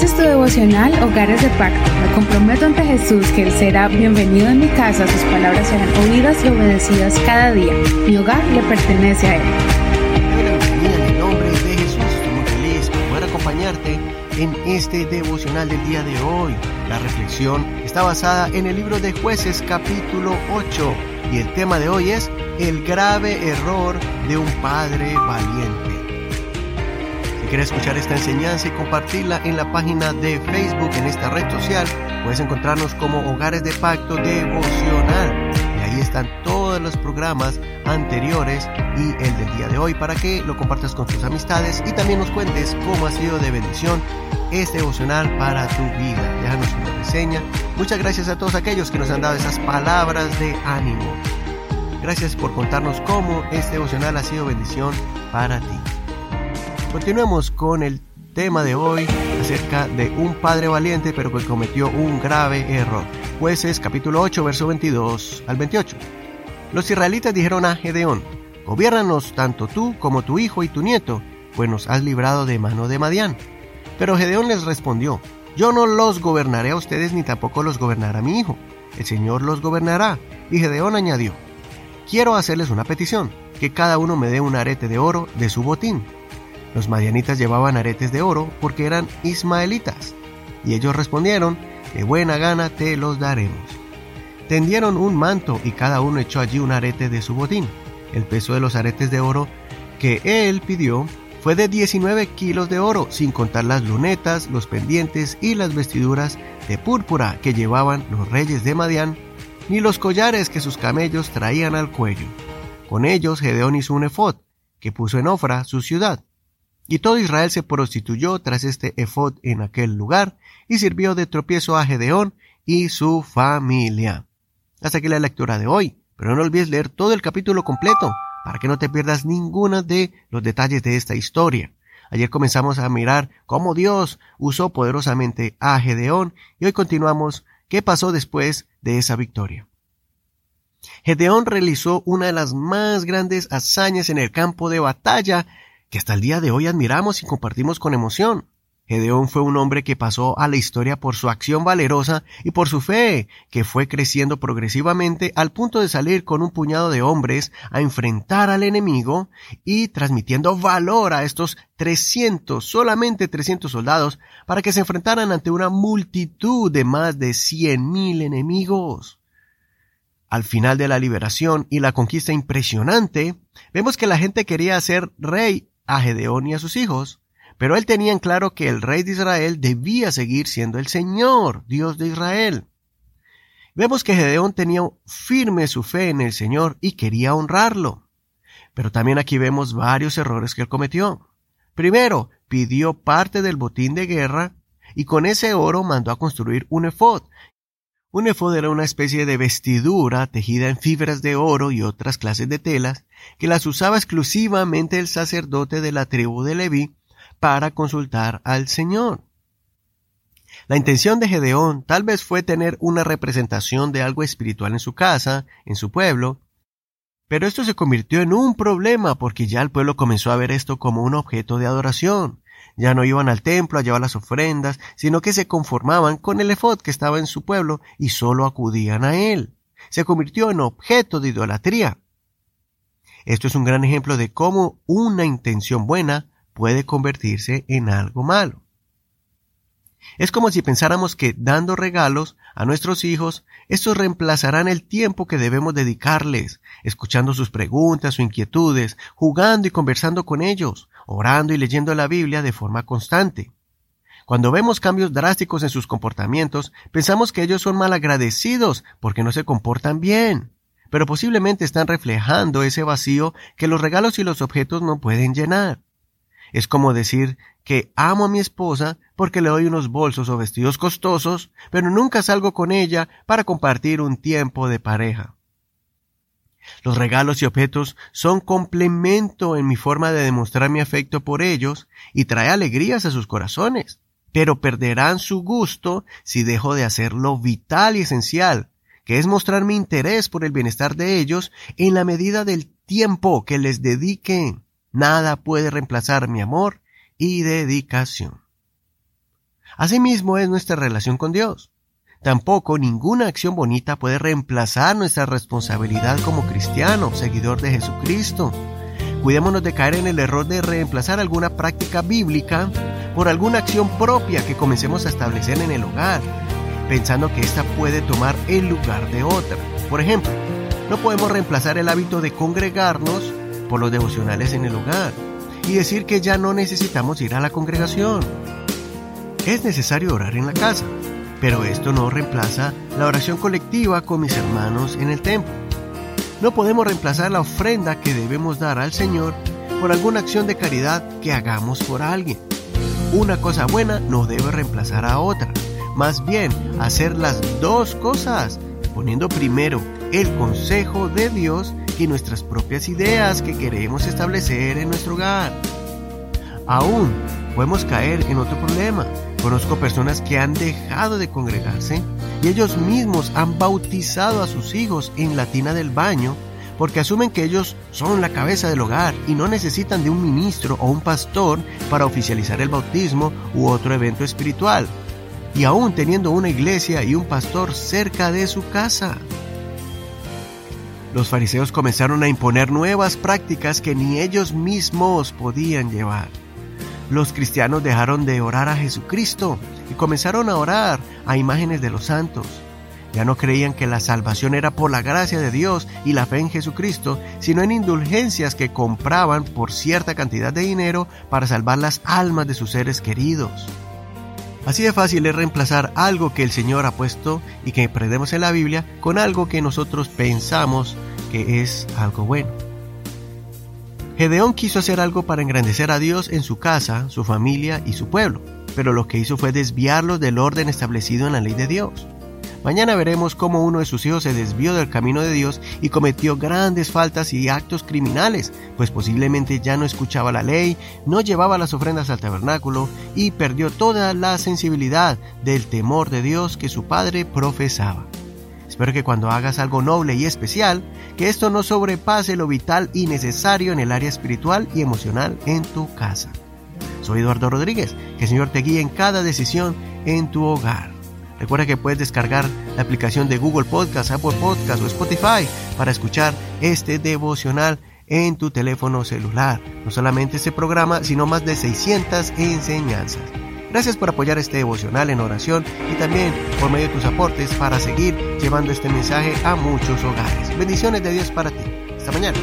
Este es tu devocional Hogares de Pacto. Me comprometo ante Jesús que Él será bienvenido en mi casa, sus palabras serán oídas y obedecidas cada día. Mi hogar le pertenece a Él. en nombre de Jesús. Estoy muy feliz por poder acompañarte en este devocional del día de hoy. La reflexión está basada en el libro de jueces capítulo 8 y el tema de hoy es el grave error de un padre valiente quieres escuchar esta enseñanza y compartirla en la página de Facebook, en esta red social, puedes encontrarnos como Hogares de Pacto Devocional. Y ahí están todos los programas anteriores y el del día de hoy para que lo compartas con tus amistades y también nos cuentes cómo ha sido de bendición este devocional para tu vida. Déjanos una reseña. Muchas gracias a todos aquellos que nos han dado esas palabras de ánimo. Gracias por contarnos cómo este devocional ha sido bendición para ti. Continuemos con el tema de hoy acerca de un padre valiente pero que cometió un grave error. Jueces capítulo 8 verso 22 al 28. Los israelitas dijeron a Gedeón, Gobiérnanos tanto tú como tu hijo y tu nieto, pues nos has librado de mano de Madián. Pero Gedeón les respondió, Yo no los gobernaré a ustedes ni tampoco los gobernará mi hijo. El Señor los gobernará. Y Gedeón añadió, Quiero hacerles una petición, que cada uno me dé un arete de oro de su botín los madianitas llevaban aretes de oro porque eran ismaelitas, y ellos respondieron, de buena gana te los daremos. Tendieron un manto y cada uno echó allí un arete de su botín. El peso de los aretes de oro que él pidió fue de 19 kilos de oro, sin contar las lunetas, los pendientes y las vestiduras de púrpura que llevaban los reyes de Madián, ni los collares que sus camellos traían al cuello. Con ellos Gedeón hizo un efod, que puso en Ofra, su ciudad. Y todo Israel se prostituyó tras este efod en aquel lugar y sirvió de tropiezo a Gedeón y su familia. Hasta aquí la lectura de hoy, pero no olvides leer todo el capítulo completo para que no te pierdas ninguno de los detalles de esta historia. Ayer comenzamos a mirar cómo Dios usó poderosamente a Gedeón y hoy continuamos qué pasó después de esa victoria. Gedeón realizó una de las más grandes hazañas en el campo de batalla que hasta el día de hoy admiramos y compartimos con emoción. Gedeón fue un hombre que pasó a la historia por su acción valerosa y por su fe, que fue creciendo progresivamente al punto de salir con un puñado de hombres a enfrentar al enemigo y transmitiendo valor a estos 300, solamente 300 soldados, para que se enfrentaran ante una multitud de más de 100.000 enemigos. Al final de la liberación y la conquista impresionante, vemos que la gente quería ser rey a Gedeón y a sus hijos, pero él tenía en claro que el rey de Israel debía seguir siendo el Señor, Dios de Israel. Vemos que Gedeón tenía firme su fe en el Señor y quería honrarlo. Pero también aquí vemos varios errores que él cometió. Primero, pidió parte del botín de guerra y con ese oro mandó a construir un efod, un efod era una especie de vestidura tejida en fibras de oro y otras clases de telas que las usaba exclusivamente el sacerdote de la tribu de Leví para consultar al Señor. La intención de Gedeón tal vez fue tener una representación de algo espiritual en su casa, en su pueblo, pero esto se convirtió en un problema porque ya el pueblo comenzó a ver esto como un objeto de adoración, ya no iban al templo a llevar las ofrendas, sino que se conformaban con el efod que estaba en su pueblo y solo acudían a él. Se convirtió en objeto de idolatría. Esto es un gran ejemplo de cómo una intención buena puede convertirse en algo malo. Es como si pensáramos que dando regalos a nuestros hijos, estos reemplazarán el tiempo que debemos dedicarles, escuchando sus preguntas o inquietudes, jugando y conversando con ellos, orando y leyendo la Biblia de forma constante. Cuando vemos cambios drásticos en sus comportamientos, pensamos que ellos son malagradecidos porque no se comportan bien, pero posiblemente están reflejando ese vacío que los regalos y los objetos no pueden llenar. Es como decir que amo a mi esposa porque le doy unos bolsos o vestidos costosos, pero nunca salgo con ella para compartir un tiempo de pareja. Los regalos y objetos son complemento en mi forma de demostrar mi afecto por ellos y trae alegrías a sus corazones, pero perderán su gusto si dejo de hacer lo vital y esencial, que es mostrar mi interés por el bienestar de ellos en la medida del tiempo que les dedique. Nada puede reemplazar mi amor y dedicación. Asimismo es nuestra relación con Dios. Tampoco ninguna acción bonita puede reemplazar nuestra responsabilidad como cristiano, seguidor de Jesucristo. Cuidémonos de caer en el error de reemplazar alguna práctica bíblica por alguna acción propia que comencemos a establecer en el hogar, pensando que ésta puede tomar el lugar de otra. Por ejemplo, no podemos reemplazar el hábito de congregarnos por los devocionales en el hogar y decir que ya no necesitamos ir a la congregación. Es necesario orar en la casa, pero esto no reemplaza la oración colectiva con mis hermanos en el templo. No podemos reemplazar la ofrenda que debemos dar al Señor por alguna acción de caridad que hagamos por alguien. Una cosa buena no debe reemplazar a otra. Más bien, hacer las dos cosas, poniendo primero el consejo de Dios que nuestras propias ideas que queremos establecer en nuestro hogar. Aún podemos caer en otro problema. Conozco personas que han dejado de congregarse y ellos mismos han bautizado a sus hijos en la tina del baño porque asumen que ellos son la cabeza del hogar y no necesitan de un ministro o un pastor para oficializar el bautismo u otro evento espiritual, y aún teniendo una iglesia y un pastor cerca de su casa. Los fariseos comenzaron a imponer nuevas prácticas que ni ellos mismos podían llevar. Los cristianos dejaron de orar a Jesucristo y comenzaron a orar a imágenes de los santos. Ya no creían que la salvación era por la gracia de Dios y la fe en Jesucristo, sino en indulgencias que compraban por cierta cantidad de dinero para salvar las almas de sus seres queridos. Así de fácil es reemplazar algo que el Señor ha puesto y que aprendemos en la Biblia con algo que nosotros pensamos que es algo bueno. Gedeón quiso hacer algo para engrandecer a Dios en su casa, su familia y su pueblo, pero lo que hizo fue desviarlos del orden establecido en la ley de Dios. Mañana veremos cómo uno de sus hijos se desvió del camino de Dios y cometió grandes faltas y actos criminales, pues posiblemente ya no escuchaba la ley, no llevaba las ofrendas al tabernáculo y perdió toda la sensibilidad del temor de Dios que su padre profesaba. Espero que cuando hagas algo noble y especial, que esto no sobrepase lo vital y necesario en el área espiritual y emocional en tu casa. Soy Eduardo Rodríguez, que el Señor te guíe en cada decisión en tu hogar. Recuerda que puedes descargar la aplicación de Google Podcast, Apple Podcast o Spotify para escuchar este devocional en tu teléfono celular. No solamente este programa, sino más de 600 enseñanzas. Gracias por apoyar este devocional en oración y también por medio de tus aportes para seguir llevando este mensaje a muchos hogares. Bendiciones de Dios para ti. Hasta mañana.